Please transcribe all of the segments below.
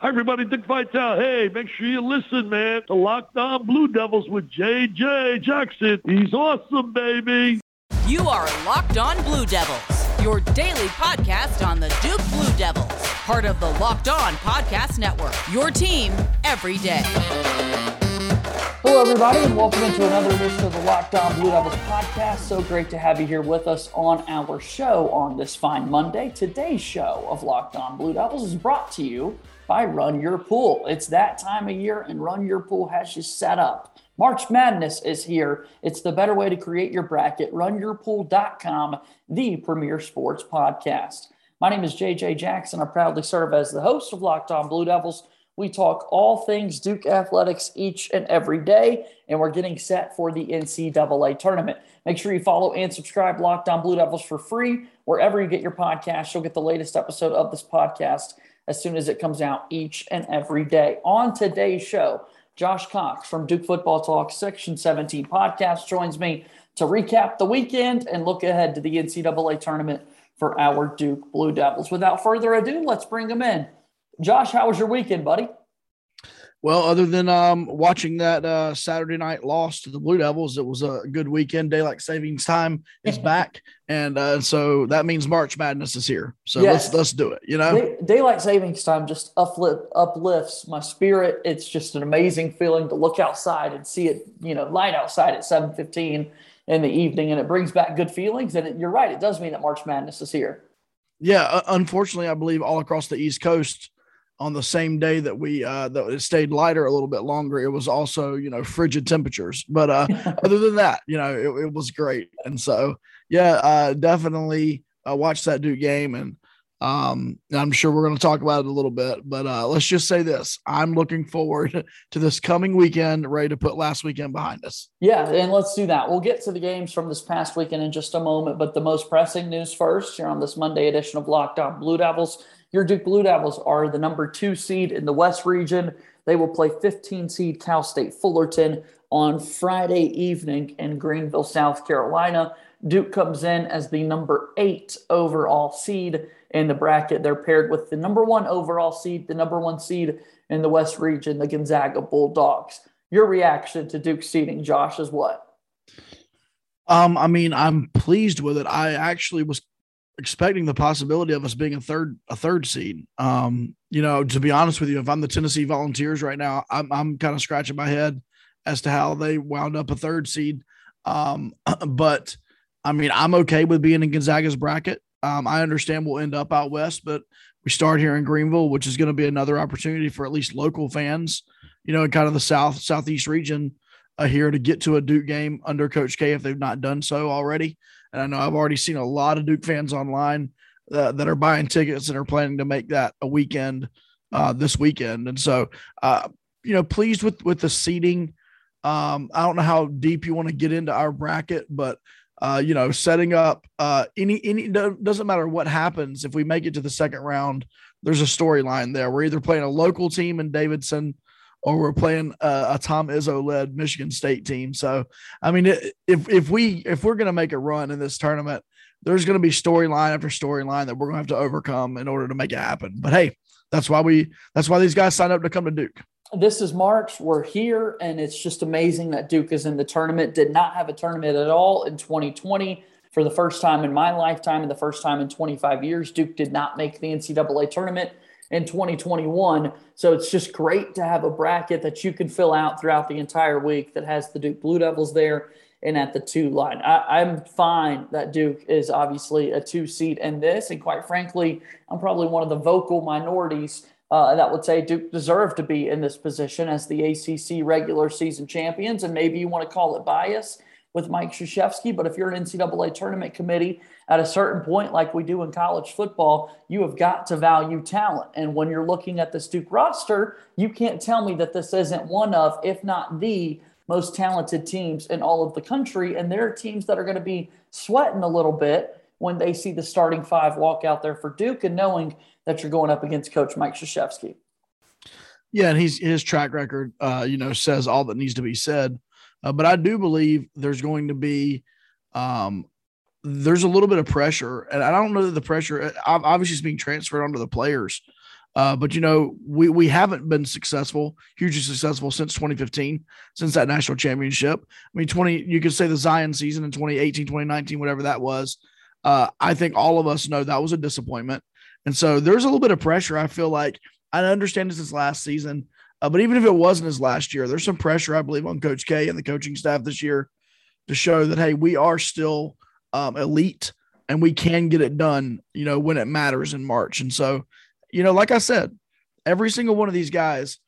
Hi, everybody. Dick Vitale. Hey, make sure you listen, man, to Locked On Blue Devils with JJ Jackson. He's awesome, baby. You are Locked On Blue Devils, your daily podcast on the Duke Blue Devils, part of the Locked On Podcast Network. Your team every day. Hello, everybody, and welcome into another edition of the Locked On Blue Devils podcast. So great to have you here with us on our show on this fine Monday. Today's show of Locked On Blue Devils is brought to you by Run Your Pool. It's that time of year, and Run Your Pool has you set up. March Madness is here. It's the better way to create your bracket. RunYourPool.com, the premier sports podcast. My name is JJ Jackson. I proudly serve as the host of Locked On Blue Devils. We talk all things Duke athletics each and every day, and we're getting set for the NCAA tournament. Make sure you follow and subscribe Locked On Blue Devils for free wherever you get your podcast. You'll get the latest episode of this podcast as soon as it comes out each and every day. On today's show, Josh Cox from Duke Football Talk Section 17 podcast joins me to recap the weekend and look ahead to the NCAA tournament for our Duke Blue Devils. Without further ado, let's bring them in. Josh, how was your weekend, buddy? Well, other than um, watching that uh, Saturday night loss to the Blue Devils, it was a good weekend. Daylight savings time is back, and uh, so that means March Madness is here. So yes. let's let's do it. You know, Day- daylight savings time just uplift, uplifts my spirit. It's just an amazing feeling to look outside and see it. You know, light outside at seven fifteen in the evening, and it brings back good feelings. And it, you're right, it does mean that March Madness is here. Yeah, unfortunately, I believe all across the East Coast on the same day that we uh that it stayed lighter a little bit longer it was also you know frigid temperatures. But uh other than that you know it, it was great. And so yeah uh definitely uh, watched that duke game. And um i'm sure we're going to talk about it a little bit but uh let's just say this. I'm looking forward to this coming weekend ready to put last weekend behind us. Yeah and let's do that. We'll get to the games from this past weekend in just a moment but the most pressing news first here on this monday edition of locked on blue devils your Duke Blue Devils are the number two seed in the West region. They will play 15 seed Cal State Fullerton on Friday evening in Greenville, South Carolina. Duke comes in as the number eight overall seed in the bracket. They're paired with the number one overall seed, the number one seed in the West region, the Gonzaga Bulldogs. Your reaction to Duke seeding, Josh, is what? Um, I mean, I'm pleased with it. I actually was expecting the possibility of us being a third a third seed. Um, you know, to be honest with you, if I'm the Tennessee Volunteers right now, I'm I'm kind of scratching my head as to how they wound up a third seed. Um, but I mean, I'm okay with being in Gonzaga's bracket. Um, I understand we'll end up out west, but we start here in Greenville, which is going to be another opportunity for at least local fans, you know, in kind of the south southeast region uh, here to get to a Duke game under Coach K if they've not done so already. And I know I've already seen a lot of Duke fans online uh, that are buying tickets and are planning to make that a weekend uh, this weekend. And so, uh, you know, pleased with with the seating. Um, I don't know how deep you want to get into our bracket, but uh, you know, setting up uh, any any doesn't matter what happens if we make it to the second round. There's a storyline there. We're either playing a local team in Davidson or we're playing a, a Tom Izzo led Michigan State team. So, I mean, if if we if we're going to make a run in this tournament, there's going to be storyline after storyline that we're going to have to overcome in order to make it happen. But hey, that's why we that's why these guys signed up to come to Duke. This is March. We're here, and it's just amazing that Duke is in the tournament. Did not have a tournament at all in 2020 for the first time in my lifetime and the first time in 25 years. Duke did not make the NCAA tournament in 2021. So it's just great to have a bracket that you can fill out throughout the entire week that has the Duke Blue Devils there and at the two line. I, am fine that Duke is obviously a two seed in this. And quite frankly, I'm probably one of the vocal minorities uh, that would say Duke deserved to be in this position as the ACC regular season champions. And maybe you want to call it bias with Mike Krzyzewski. But if you're an NCAA tournament committee at a certain point, like we do in college football, you have got to value talent. And when you're looking at this Duke roster, you can't tell me that this isn't one of, if not the most talented teams in all of the country. And there are teams that are going to be sweating a little bit when they see the starting five walk out there for Duke and knowing that you're going up against Coach Mike Krzyzewski. Yeah, and he's his track record, uh, you know, says all that needs to be said. Uh, but I do believe there's going to be um, there's a little bit of pressure, and I don't know that the pressure obviously is being transferred onto the players. Uh, but you know, we we haven't been successful, hugely successful since 2015, since that national championship. I mean, 20, you could say the Zion season in 2018, 2019, whatever that was. Uh, I think all of us know that was a disappointment. And so there's a little bit of pressure. I feel like I understand this is last season, uh, but even if it wasn't his last year, there's some pressure, I believe, on Coach K and the coaching staff this year to show that, hey, we are still um, elite and we can get it done, you know, when it matters in March. And so you know, like I said, every single one of these guys,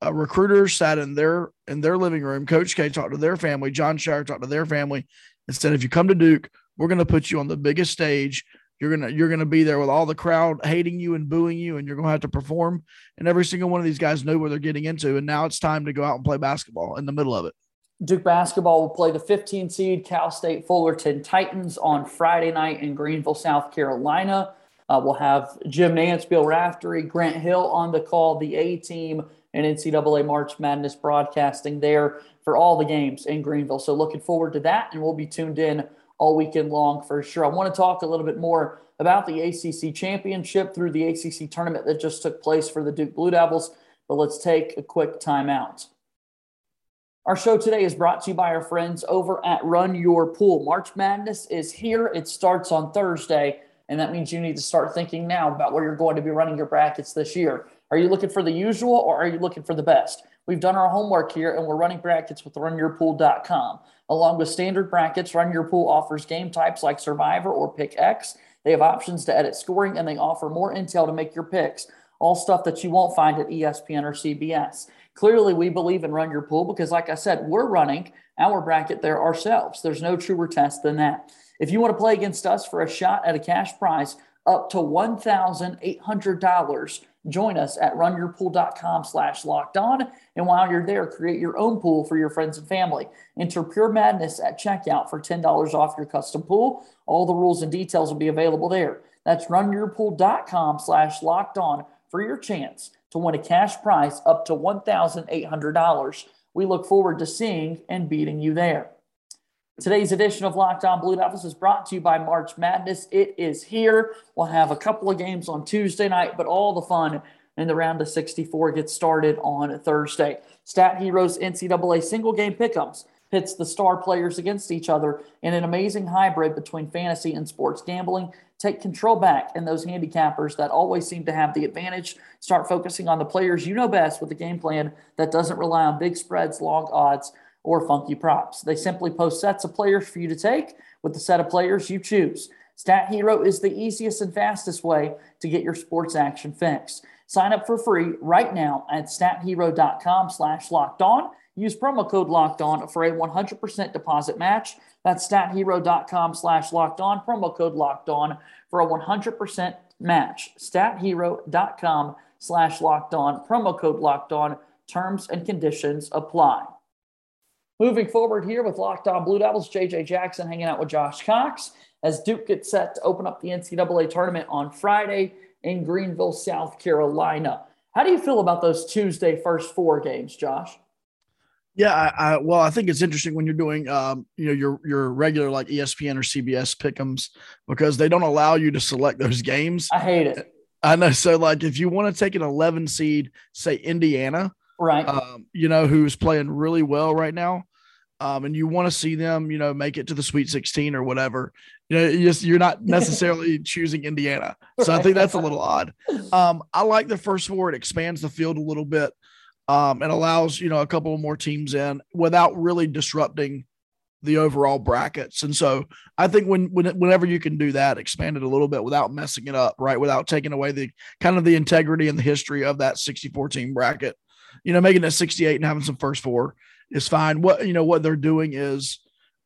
a recruiter sat in their in their living room. Coach K talked to their family. Jon Scheyer talked to their family and said, if you come to Duke, we're going to put you on the biggest stage. You're gonna you're gonna be there with all the crowd hating you and booing you, and you're gonna have to perform. And every single one of these guys know what they're getting into. And now it's time to go out and play basketball in the middle of it. Duke basketball will play the 15 seed Cal State Fullerton Titans on Friday night in Greenville, South Carolina. Uh, we'll have Jim Nantz, Bill Raftery, Grant Hill on the call, the A team, and NCAA March Madness broadcasting there for all the games in Greenville. So looking forward to that, and we'll be tuned in all weekend long for sure. I want to talk a little bit more about the ACC championship through the ACC tournament that just took place for the Duke Blue Devils, but let's take a quick timeout. Our show today is brought to you by our friends over at Run Your Pool. March Madness is here. It starts on Thursday. And that means you need to start thinking now about where you're going to be running your brackets this year. Are you looking for the usual or are you looking for the best? We've done our homework here and we're running brackets with runyourpool.com. Along with standard brackets, Run Your Pool offers game types like Survivor or Pick X. They have options to edit scoring and they offer more intel to make your picks. All stuff that you won't find at ESPN or CBS. Clearly, we believe in Run Your Pool because, like I said, we're running our bracket there ourselves. There's no truer test than that. If you want to play against us for a shot at a cash prize up to $1,800, join us at runyourpool.com slash locked on. And while you're there, create your own pool for your friends and family. Enter Pure Madness at checkout for $10 off your custom pool. All the rules and details will be available there. That's runyourpool.com slash locked on for your chance to win a cash prize up to $1,800. We look forward to seeing and beating you there. Today's edition of Locked On Blue Devils is brought to you by March Madness. It is here. We'll have a couple of games on Tuesday night, but all the fun in the round of 64 gets started on Thursday. Stat Heroes NCAA single game pickups pits the star players against each other in an amazing hybrid between fantasy and sports gambling. Take control back, and those handicappers that always seem to have the advantage start focusing on the players you know best with a game plan that doesn't rely on big spreads, long odds or funky props. They simply post sets of players for you to take with the set of players you choose. Stat Hero is the easiest and fastest way to get your sports action fixed. Sign up for free right now at stathero.com slash locked on. Use promo code locked on for a 100% deposit match. That's stathero.com slash locked on. Promo code locked on for a 100% match. Stathero.com slash locked on. Promo code locked on. Terms and conditions apply. Moving forward here with Locked On Blue Devils, JJ Jackson hanging out with Josh Cox as Duke gets set to open up the NCAA tournament on Friday in Greenville, South Carolina. How do you feel about those Tuesday first four games, Josh? Yeah, I, I, well, I think it's interesting when you're doing, um, you know, your your regular like ESPN or CBS pickums because they don't allow you to select those games. I hate it. I know. So, like, if you want to take an 11 seed, say Indiana, right? Um, you know, who's playing really well right now, um, and you want to see them, you know, make it to the Sweet 16 or whatever. You know, you just you're not necessarily choosing Indiana, so I think that's a little odd. Um, I like the first four; it expands the field a little bit, um, and allows you know a couple more teams in without really disrupting the overall brackets. And so I think when, when whenever you can do that, expand it a little bit without messing it up, right? Without taking away the kind of the integrity and the history of that 64 team bracket, you know, making it 68 and having some first four is fine. What you know what they're doing is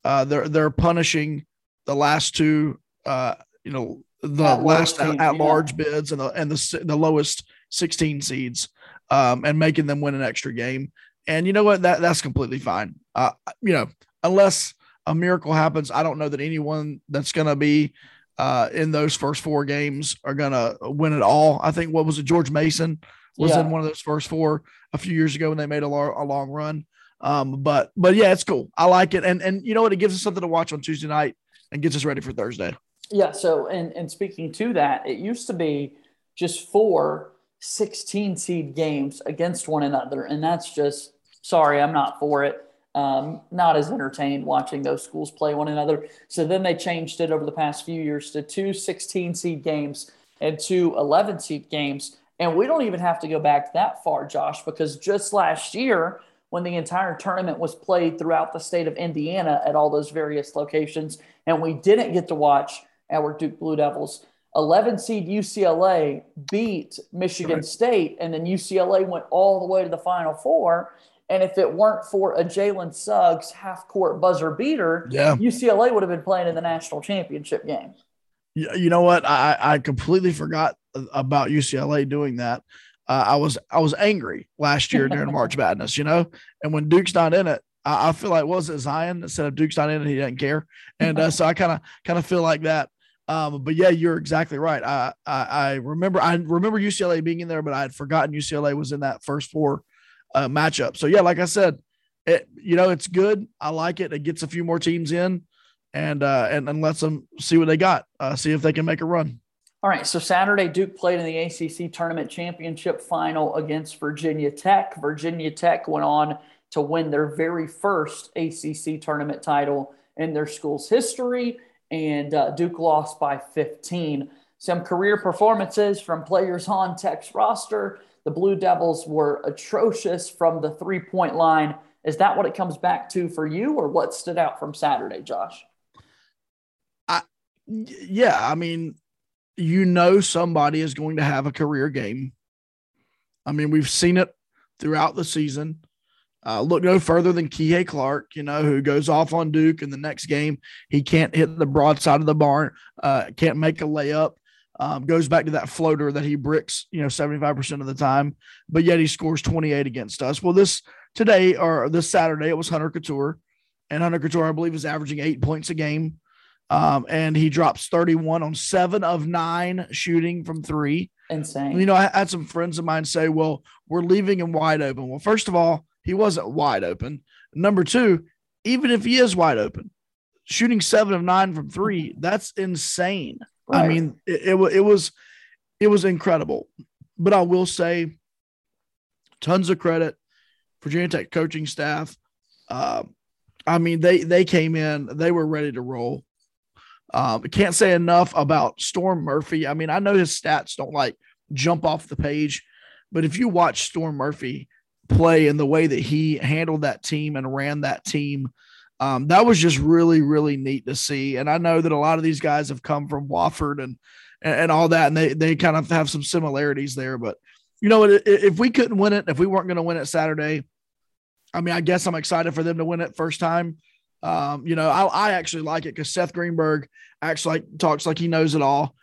uh, they're they're punishing the last two uh, you know the at last at, at large bids and the and the the lowest 16 seeds um, and making them win an extra game. And you know what that that's completely fine. Uh, you know unless a miracle happens, I don't know that anyone that's going to be uh, in those first four games are going to win it all. I think what was it George Mason was yeah. in one of those first four a few years ago when they made a, a long run. Um, but but yeah, it's cool. I like it, and and you know what? It gives us something to watch on Tuesday night and gets us ready for Thursday. Yeah. So and and speaking to that, it used to be just four 16 seed games against one another. And that's just, sorry, I'm not for it. Um, not as entertained watching those schools play one another. So then they changed it over the past few years to two 16 seed games and two 11 seed games. And we don't even have to go back that far, Josh, because just last year, when the entire tournament was played throughout the state of Indiana at all those various locations, and we didn't get to watch our Duke Blue Devils. 11 seed UCLA beat Michigan right. State, and then UCLA went all the way to the Final Four. And if it weren't for a Jalen Suggs half court buzzer beater, yeah. UCLA would have been playing in the national championship game. You know what? I, I completely forgot about UCLA doing that. Uh, I was I was angry last year during March Madness, you know, and when Duke's not in it, I, I feel like was it Zion instead of Duke's not in it, he doesn't care, and uh, so I kind of kind of feel like that. Um, but yeah, you're exactly right. I, I, I remember I remember UCLA being in there, but I had forgotten UCLA was in that first four uh, matchup. So yeah, like I said, it you know it's good. I like it. It gets a few more teams in, and uh, and and lets them see what they got. Uh, see if they can make a run. All right. So Saturday, Duke played in the ACC tournament championship final against Virginia Tech. Virginia Tech went on to win their very first ACC tournament title in their school's history and uh, Duke lost by 15. Some career performances from players on Tech's roster. The Blue Devils were atrocious from the three point line. Is that what it comes back to for you, or what stood out from Saturday, Josh? I, yeah, I mean, you know, somebody is going to have a career game. I mean, we've seen it throughout the season. Uh, look no further than Kihei Clark, you know, who goes off on Duke in the next game. He can't hit the broadside of the barn, uh, can't make a layup. Um, goes back to that floater that he bricks, you know, 75% of the time, but yet he scores 28 against us. Well, this today or this Saturday, it was Hunter Cattoor, and Hunter Cattoor, I believe, is averaging eight points a game. Um, and he drops 31 on seven of nine shooting from three. Insane. You know, I had some friends of mine say, well, we're leaving him wide open. Well, first of all, he wasn't wide open. Number two, even if he is wide open, shooting seven of nine from three, that's insane. Right. I mean, it, it, it was it was incredible. But I will say, tons of credit, Virginia Tech coaching staff. Uh, I mean, they they came in, they were ready to roll. Um, can't say enough about Storm Murphy. I mean, I know his stats don't like jump off the page, but if you watch Storm Murphy, play and the way that he handled that team and ran that team. Um, that was just really, really neat to see. And I know that a lot of these guys have come from Wofford and, and, and all that, and they, they kind of have some similarities there. But, you know, if we couldn't win it, if we weren't going to win it Saturday, I mean, I guess I'm excited for them to win it first time. Um, you know, I, I actually like it because Seth Greenberg actually like, talks like he knows it all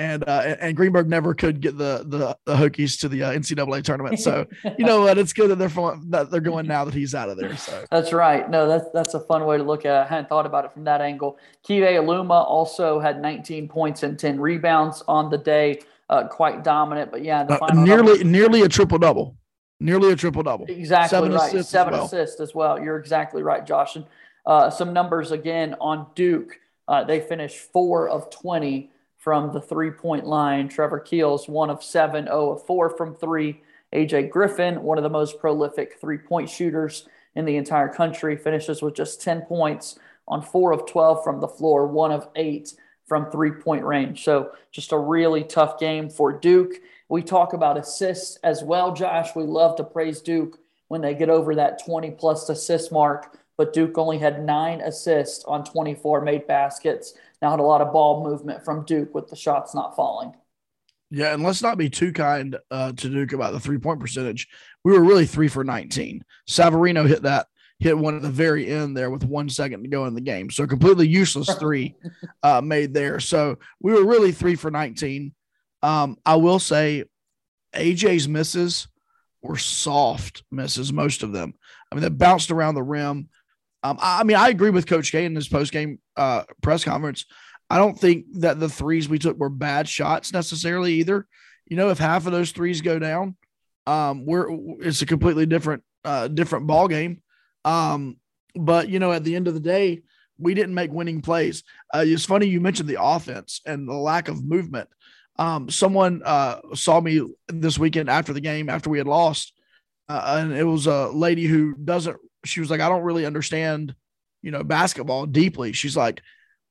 and uh, and Greenberg never could get the the, the Hokies to the uh, NCAA tournament. So you know what? It's good that they're that they're going now that he's out of there. So that's right. No, that's that's a fun way to look at. it. I hadn't thought about it from that angle. Keve Aluma also had 19 points and 10 rebounds on the day. Uh, quite dominant, but yeah, uh, nearly double. nearly a triple double. Nearly a triple double. Exactly Seven right. Assists Seven as well. assists as well. You're exactly right, Josh. And uh, some numbers again on Duke. Uh, they finished four of 20 from the three point line. Trevor Keels, one of seven, 0 of four from three. AJ Griffin, one of the most prolific three point shooters in the entire country, finishes with just 10 points on four of 12 from the floor, one of eight from three point range. So just a really tough game for Duke. We talk about assists as well, Josh. We love to praise Duke when they get over that 20 plus assist mark, but Duke only had nine assists on 24 made baskets now had a lot of ball movement from Duke with the shots not falling. Yeah, and let's not be too kind uh, to Duke about the three point percentage. We were really three for 19. Savarino hit that, hit one at the very end there with one second to go in the game. So completely useless three uh, made there. So we were really three for 19. Um, I will say AJ's misses were soft misses, most of them. I mean, they bounced around the rim. Um, I, mean, I agree with Coach K in his post game uh, press conference. I don't think that the threes we took were bad shots necessarily either. You know, if half of those threes go down, um, we're it's a completely different uh, different ball game. Um, but you know, at the end of the day, we didn't make winning plays. Uh, it's funny you mentioned the offense and the lack of movement. Um, someone uh, saw me this weekend after the game, after we had lost, uh, and it was a lady who doesn't. She was like, I don't really understand, you know, basketball deeply. She's like,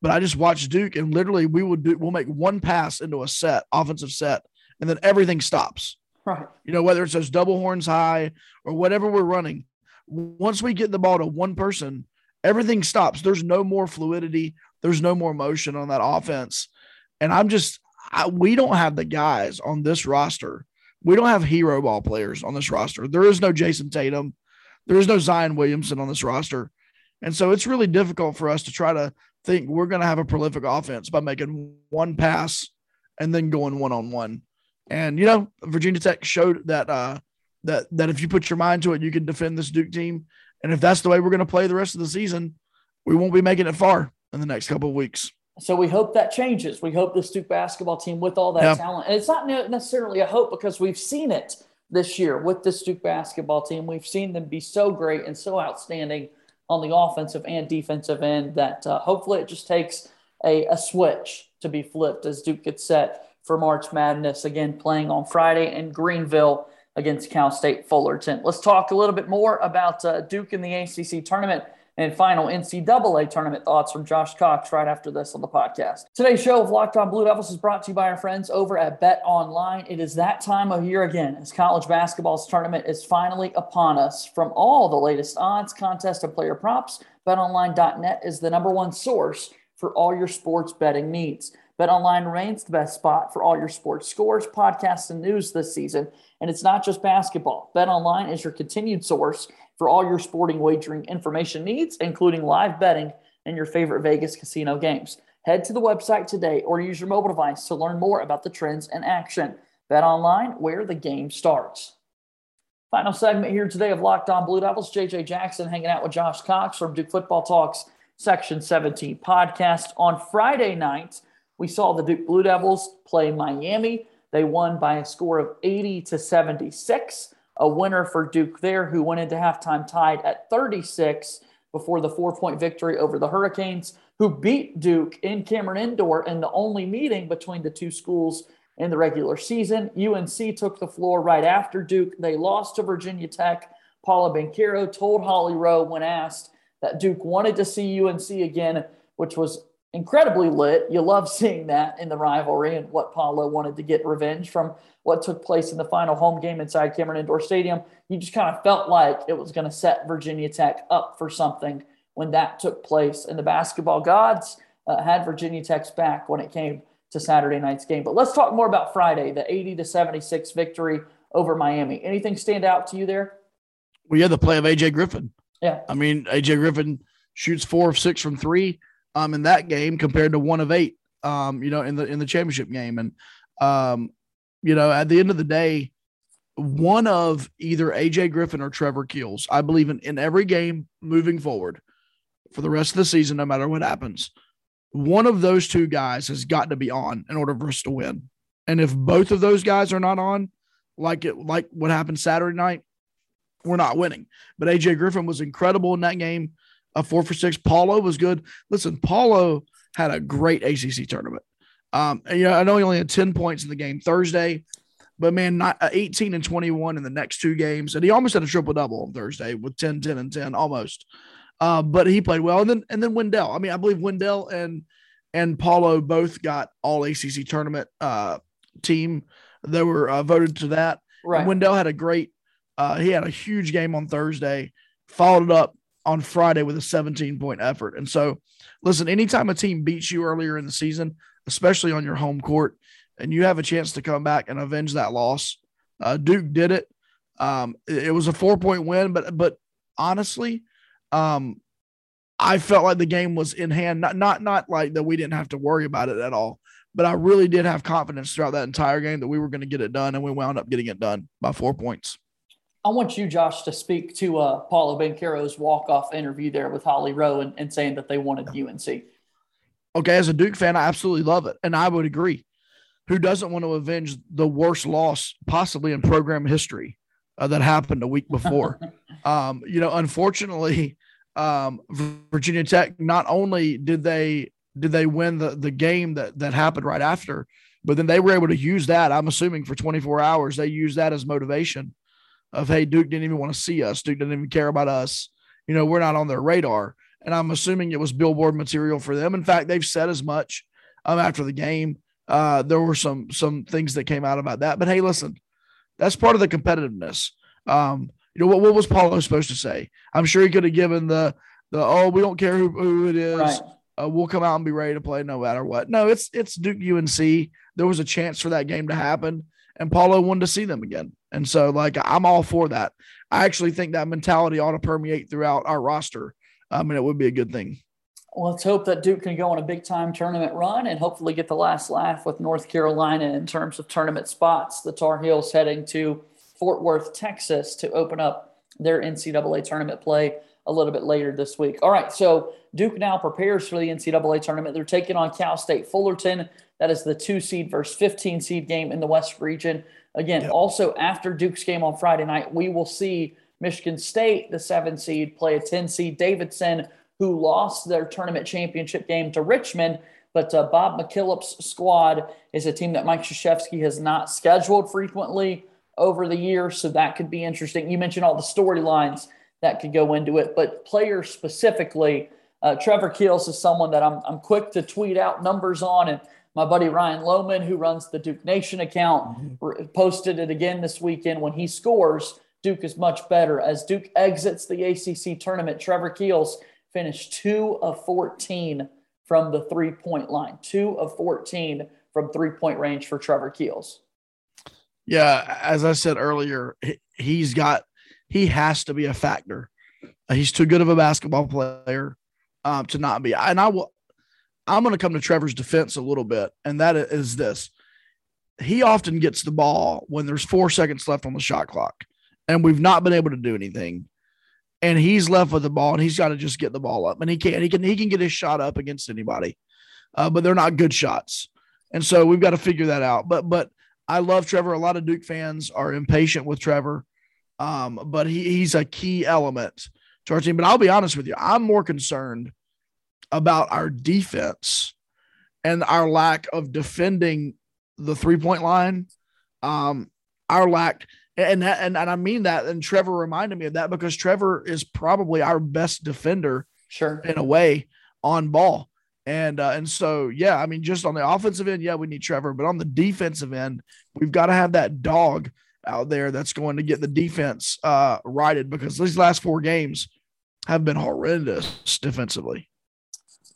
but I just watched Duke, and literally we would do, we'll make one pass into a set, offensive set, and then everything stops. Right. You know, whether it's those double horns high or whatever we're running, once we get the ball to one person, everything stops. There's no more fluidity. There's no more motion on that offense. And I'm just, I, we don't have the guys on this roster. We don't have hero ball players on this roster. There is no Jayson Tatum. There is no Zion Williamson on this roster. And so it's really difficult for us to try to think we're going to have a prolific offense by making one pass and then going one on one. And you know, Virginia Tech showed that uh, that that if you put your mind to it, you can defend this Duke team. And if that's the way we're going to play the rest of the season, we won't be making it far in the next couple of weeks. So we hope that changes. We hope this Duke basketball team, with all that yeah. talent, and it's not necessarily a hope because we've seen it this year with this Duke basketball team. We've seen them be so great and so outstanding on the offensive and defensive end that uh, hopefully it just takes a, a switch to be flipped as Duke gets set for March Madness again, playing on Friday in Greenville against Cal State Fullerton. Let's talk a little bit more about uh, Duke in the ACC tournament and final NCAA tournament thoughts from Josh Cox right after this on the podcast. Today's show of Locked On Blue Devils is brought to you by our friends over at Bet Online. It is that time of year again as college basketball's tournament is finally upon us. From all the latest odds, contests, and player props, betonline.net is the number one source for all your sports betting needs. BetOnline remains the best spot for all your sports scores, podcasts, and news this season. And it's not just basketball. BetOnline is your continued source for all your sporting wagering information needs, including live betting and your favorite Vegas casino games. Head to the website today or use your mobile device to learn more about the trends in action. Bet online where the game starts. Final segment here today of Locked On Blue Devils. JJ Jackson hanging out with Josh Cox from Duke Football Talks Section 17 podcast. On Friday night, we saw the Duke Blue Devils play Miami. They won by a score of 80 to 76. A winner for Duke there, who went into halftime tied at 36 before the four point victory over the Hurricanes, who beat Duke in Cameron Indoor in the only meeting between the two schools in the regular season. UNC took the floor right after Duke. They lost to Virginia Tech. Paolo Banchero told Holly Rowe when asked that Duke wanted to see UNC again, which was incredibly lit. You love seeing that in the rivalry and what Paolo wanted to get revenge from what took place in the final home game inside Cameron Indoor Stadium. You just kind of felt like it was going to set Virginia Tech up for something when that took place. And the basketball gods uh, had Virginia Tech's back when it came to Saturday night's game. But let's talk more about Friday, the 80 to 76 victory over Miami. Anything stand out to you there? Well, yeah, the play of AJ Griffin. Yeah. I mean, AJ Griffin shoots four of six from three um, in that game compared to one of eight, um, you know, in the in the championship game. And um, you know, at the end of the day, one of either AJ Griffin or Trevor Keels, I believe in, in every game moving forward for the rest of the season, no matter what happens, one of those two guys has got to be on in order for us to win. And if both of those guys are not on, like it like what happened Saturday night, we're not winning. But AJ Griffin was incredible in that game a four for six. Paolo was good. Listen, Paolo had a great ACC tournament. Um, and, you know, I know he only had 10 points in the game Thursday, but man, not uh, 18 and 21 in the next two games. And he almost had a triple double on Thursday with 10, 10, and 10 almost. Uh, but he played well. And then, and then Wendell. I mean, I believe Wendell and, and Paolo both got all ACC tournament uh, team. They were uh, voted to that. Right. Wendell had a great, uh, he had a huge game on Thursday, followed it up on Friday with a 17 point effort. And so, listen, anytime a team beats you earlier in the season, especially on your home court, and you have a chance to come back and avenge that loss, uh, Duke did it. Um, it, was a four point win, but but honestly, um, I felt like the game was in hand. Not not not like that we didn't have to worry about it at all. But I really did have confidence throughout that entire game that we were going to get it done, and we wound up getting it done by four points. I want you, Josh, to speak to uh, Banchero's walk-off interview there with Holly Rowe and, and saying that they wanted UNC. Okay, as a Duke fan, I absolutely love it, and I would agree. Who doesn't want to avenge the worst loss possibly in program history uh, that happened a week before? um, you know, unfortunately, um, Virginia Tech not only did they did they win the the game that that happened right after, But then they were able to use that. I'm assuming for 24 hours, they used that as motivation of, hey, Duke didn't even want to see us. Duke didn't even care about us. You know, we're not on their radar. And I'm assuming it was billboard material for them. In fact, they've said as much um, after the game. Uh, there were some some things that came out about that. But hey, listen, that's part of the competitiveness. Um, you know what, what was Paolo supposed to say? I'm sure he could have given the the oh we don't care who, who it is. Right. Uh, we'll come out and be ready to play no matter what. No, it's it's Duke UNC. There was a chance for that game to happen, and Paolo wanted to see them again. And so, like, I'm all for that. I actually think that mentality ought to permeate throughout our roster. I mean, it would be a good thing. Well, let's hope that Duke can go on a big time tournament run and hopefully get the last laugh with North Carolina in terms of tournament spots. The Tar Heels heading to Fort Worth, Texas to open up their NCAA tournament play a little bit later this week. All right, so Duke now prepares for the NCAA tournament. They're taking on Cal State Fullerton. That is the two seed versus 15 seed game in the West region. Again, yep. also after Duke's game on Friday night, we will see Michigan State, the seven seed, play a 10 seed Davidson, who lost their tournament championship game to Richmond. But uh, Bob McKillop's squad is a team that Mike Krzyzewski has not scheduled frequently over the years. So that could be interesting. You mentioned all the storylines that could go into it, but players specifically, uh, Trevor Keels is someone that I'm, I'm quick to tweet out numbers on. And my buddy Ryan Lohman, who runs the Duke Nation account, mm-hmm. posted it again this weekend. When he scores, Duke is much better. As Duke exits the ACC tournament, Trevor Keels finished two of 14 from the three point line, two of 14 from three point range for Trevor Keels. Yeah, as I said earlier, he's got he has to be a factor. He's too good of a basketball player um, to not be. And I will. I'm going to come to Trevor's defense a little bit, and that is this: he often gets the ball when there's four seconds left on the shot clock, and we've not been able to do anything. And he's left with the ball, and he's got to just get the ball up, and he can't. He can. He can get his shot up against anybody, uh, but they're not good shots, and so we've got to figure that out. But but I love Trevor. A lot of Duke fans are impatient with Trevor, um, but he, he's a key element to our team. But I'll be honest with you, I'm more concerned about our defense and our lack of defending the three point line. Um, our lack, and, and and I mean that. And Trevor reminded me of that because Trevor is probably our best defender, sure, in a way on ball. And uh, and so yeah, I mean, just on the offensive end, yeah, we need Trevor, but on the defensive end, we've got to have that dog out there that's going to get the defense uh, righted because these last four games have been horrendous defensively.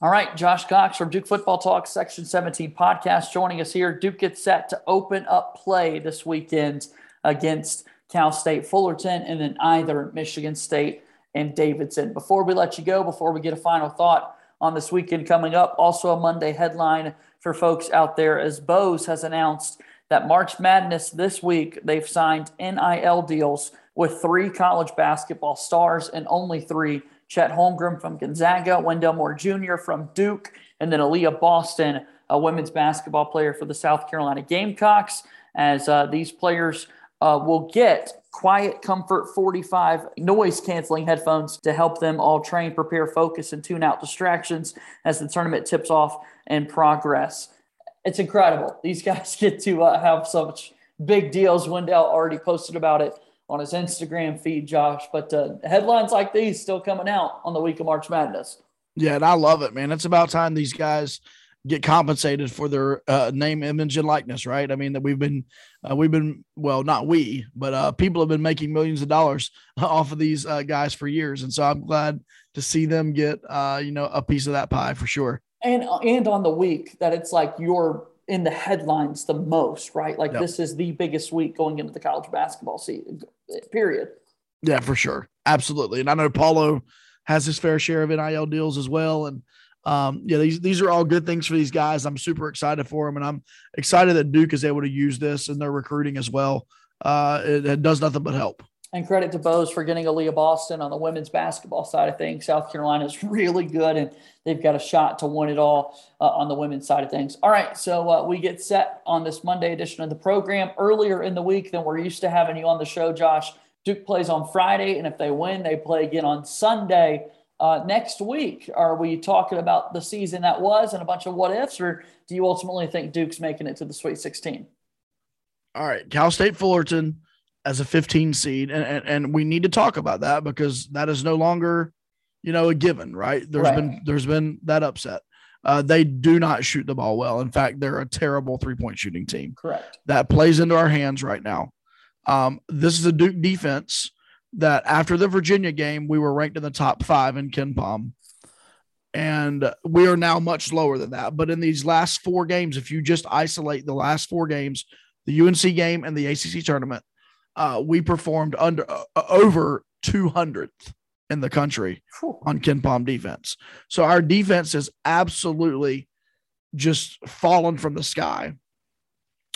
All right, Josh Cox from Duke Football Talk Section 17 podcast joining us here. Duke gets set to open up play this weekend against Cal State Fullerton and then either Michigan State and Davidson. Before we let you go, before we get a final thought, on this weekend coming up. Also, a Monday headline for folks out there as Bose has announced that March Madness this week, they've signed NIL deals with three college basketball stars and only three Chet Holmgren from Gonzaga, Wendell Moore Jr. from Duke, and then Aliyah Boston, a women's basketball player for the South Carolina Gamecocks, as uh, these players uh, will get QuietComfort 45 noise canceling headphones to help them all train prepare focus and tune out distractions as the tournament tips off and progress. It's incredible. These guys get to uh, have such big deals. Wendell already posted about it on his instagram feed josh but uh, headlines like these still coming out on the week of march madness yeah and i love it man it's about time these guys get compensated for their uh, name, image, and likeness, right? I mean that we've been uh, we've been well, not we, but uh, people have been making millions of dollars off of these uh, guys for years, and so I'm glad to see them get uh, you know a piece of that pie for sure. And and on the week that it's like you're in the headlines the most, right? Like yep. this is the biggest week going into the college basketball season. Period. Yeah, for sure, absolutely. And I know Paolo has his fair share of NIL deals as well, and um, yeah, these these are all good things for these guys. I'm super excited for them, and I'm excited that Duke is able to use this in their recruiting as well. Uh, it, it does nothing but help. And credit to Bose for getting Aliyah Boston on the women's basketball side of things. South Carolina is really good, and they've got a shot to win it all uh, on the women's side of things. All right, so uh, we get set on this Monday edition of the program earlier in the week than we're used to having you on the show, Josh. Duke plays on Friday, and if they win, they play again on Sunday uh, next week. Are we talking about the season that was and a bunch of what ifs, or do you ultimately think Duke's making it to the Sweet 16? All right, Cal State Fullerton as a 15 seed, and, and, and we need to talk about that because that is no longer, you know, a given, right? There's right. been there's been that upset. Uh, they do not shoot the ball well. In fact, they're a terrible three point shooting team. Correct. That plays into our hands right now. Um, this is a Duke defense that after the Virginia game, we were ranked in the top five in KenPom. And we are now much lower than that. But in these last four games, if you just isolate the last four games, the UNC game and the ACC tournament, uh, we performed under uh, over 200th in the country Whew. on Palm defense. So our defense is absolutely just fallen from the sky.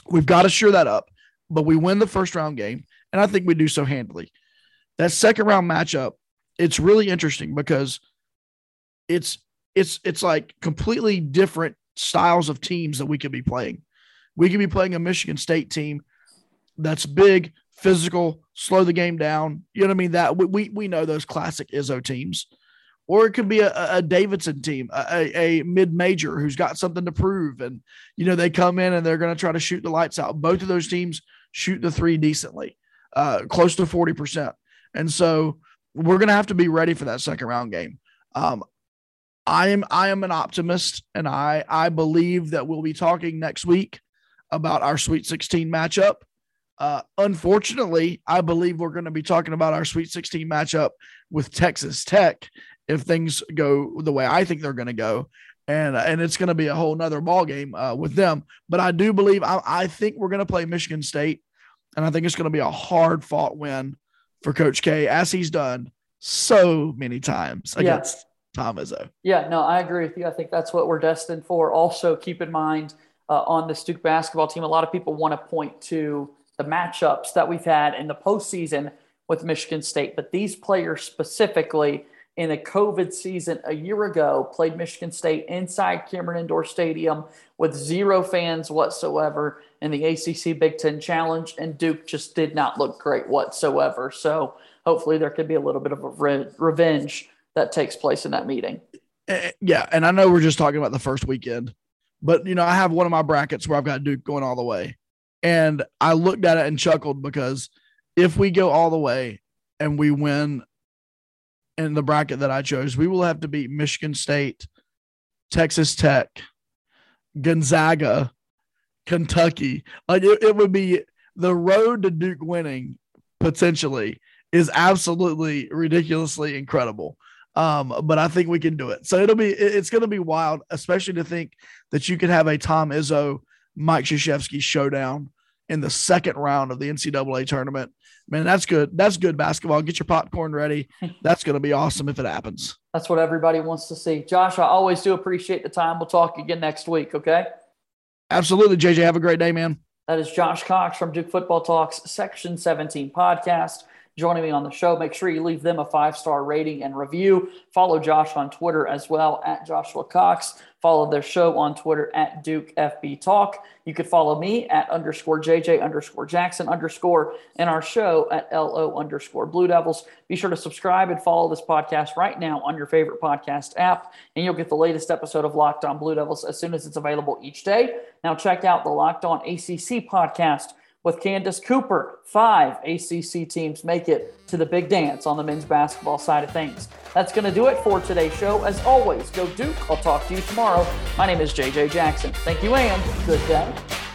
We've got to sure that up, but we win the first round game, and I think we do so handily. That second round matchup, it's really interesting because it's it's it's like completely different styles of teams that we could be playing. We could be playing a Michigan State team that's big, physical, slow the game down. You know what I mean? That we we know those classic Izzo teams, or it could be a, a Davidson team, a, a mid major who's got something to prove, and you know they come in and they're going to try to shoot the lights out. Both of those teams shoot the three decently, uh, close to forty percent, and so we're going to have to be ready for that second round game. Um, I am I am an optimist, and I I believe that we'll be talking next week about our Sweet 16 matchup uh, unfortunately, I believe we're going to be talking about our Sweet 16 matchup with Texas Tech if things go the way I think they're going to go. And, and it's going to be a whole nother ball game uh, with them. But I do believe I, I think we're going to play Michigan State, and I think it's going to be a hard fought win for Coach K, as he's done so many times against yeah. Tom Izzo. Yeah, no, I agree with you. I think that's what we're destined for. Also, keep in mind uh, on the Duke basketball team, a lot of people want to point to the matchups that we've had in the postseason with Michigan State. But these players specifically in a COVID season a year ago played Michigan State inside Cameron Indoor Stadium with zero fans whatsoever in the ACC Big Ten Challenge, and Duke just did not look great whatsoever. So hopefully there could be a little bit of a re- revenge that takes place in that meeting. Eh, yeah, and I know we're just talking about the first weekend, but you know I have one of my brackets where I've got Duke going all the way, and I looked at it and chuckled because if we go all the way and we win in the bracket that I chose, we will have to beat Michigan State, Texas Tech, Gonzaga, Kentucky. Like it, it would be the road to Duke winning potentially is absolutely ridiculously incredible. Um, but I think we can do it. So it'll be it's going to be wild, especially to think that you could have a Tom Izzo Mike Krzyzewski showdown in the second round of the NCAA tournament. Man, that's good. That's good basketball. Get your popcorn ready. That's going to be awesome if it happens. That's what everybody wants to see. Josh, I always do appreciate the time. We'll talk again next week, okay? Absolutely, JJ. Have a great day, man. That is Josh Cox from Duke Football Talks Section 17 podcast joining me on the show. Make sure you leave them a five star rating and review. Follow Josh on Twitter as well at Joshua Cox. Follow their show on Twitter at Duke FB Talk. You could follow me at underscore JJ underscore Jackson underscore and our show at LO underscore Blue Devils. Be sure to subscribe and follow this podcast right now on your favorite podcast app, and you'll get the latest episode of Locked On Blue Devils as soon as it's available each day. Now, check out the Locked On ACC podcast with Candace Cooper. Five ACC teams make it to the big dance on the men's basketball side of things. That's going to do it for today's show. As always, go Duke. I'll talk to you tomorrow. My name is JJ Jackson. Thank you and good day.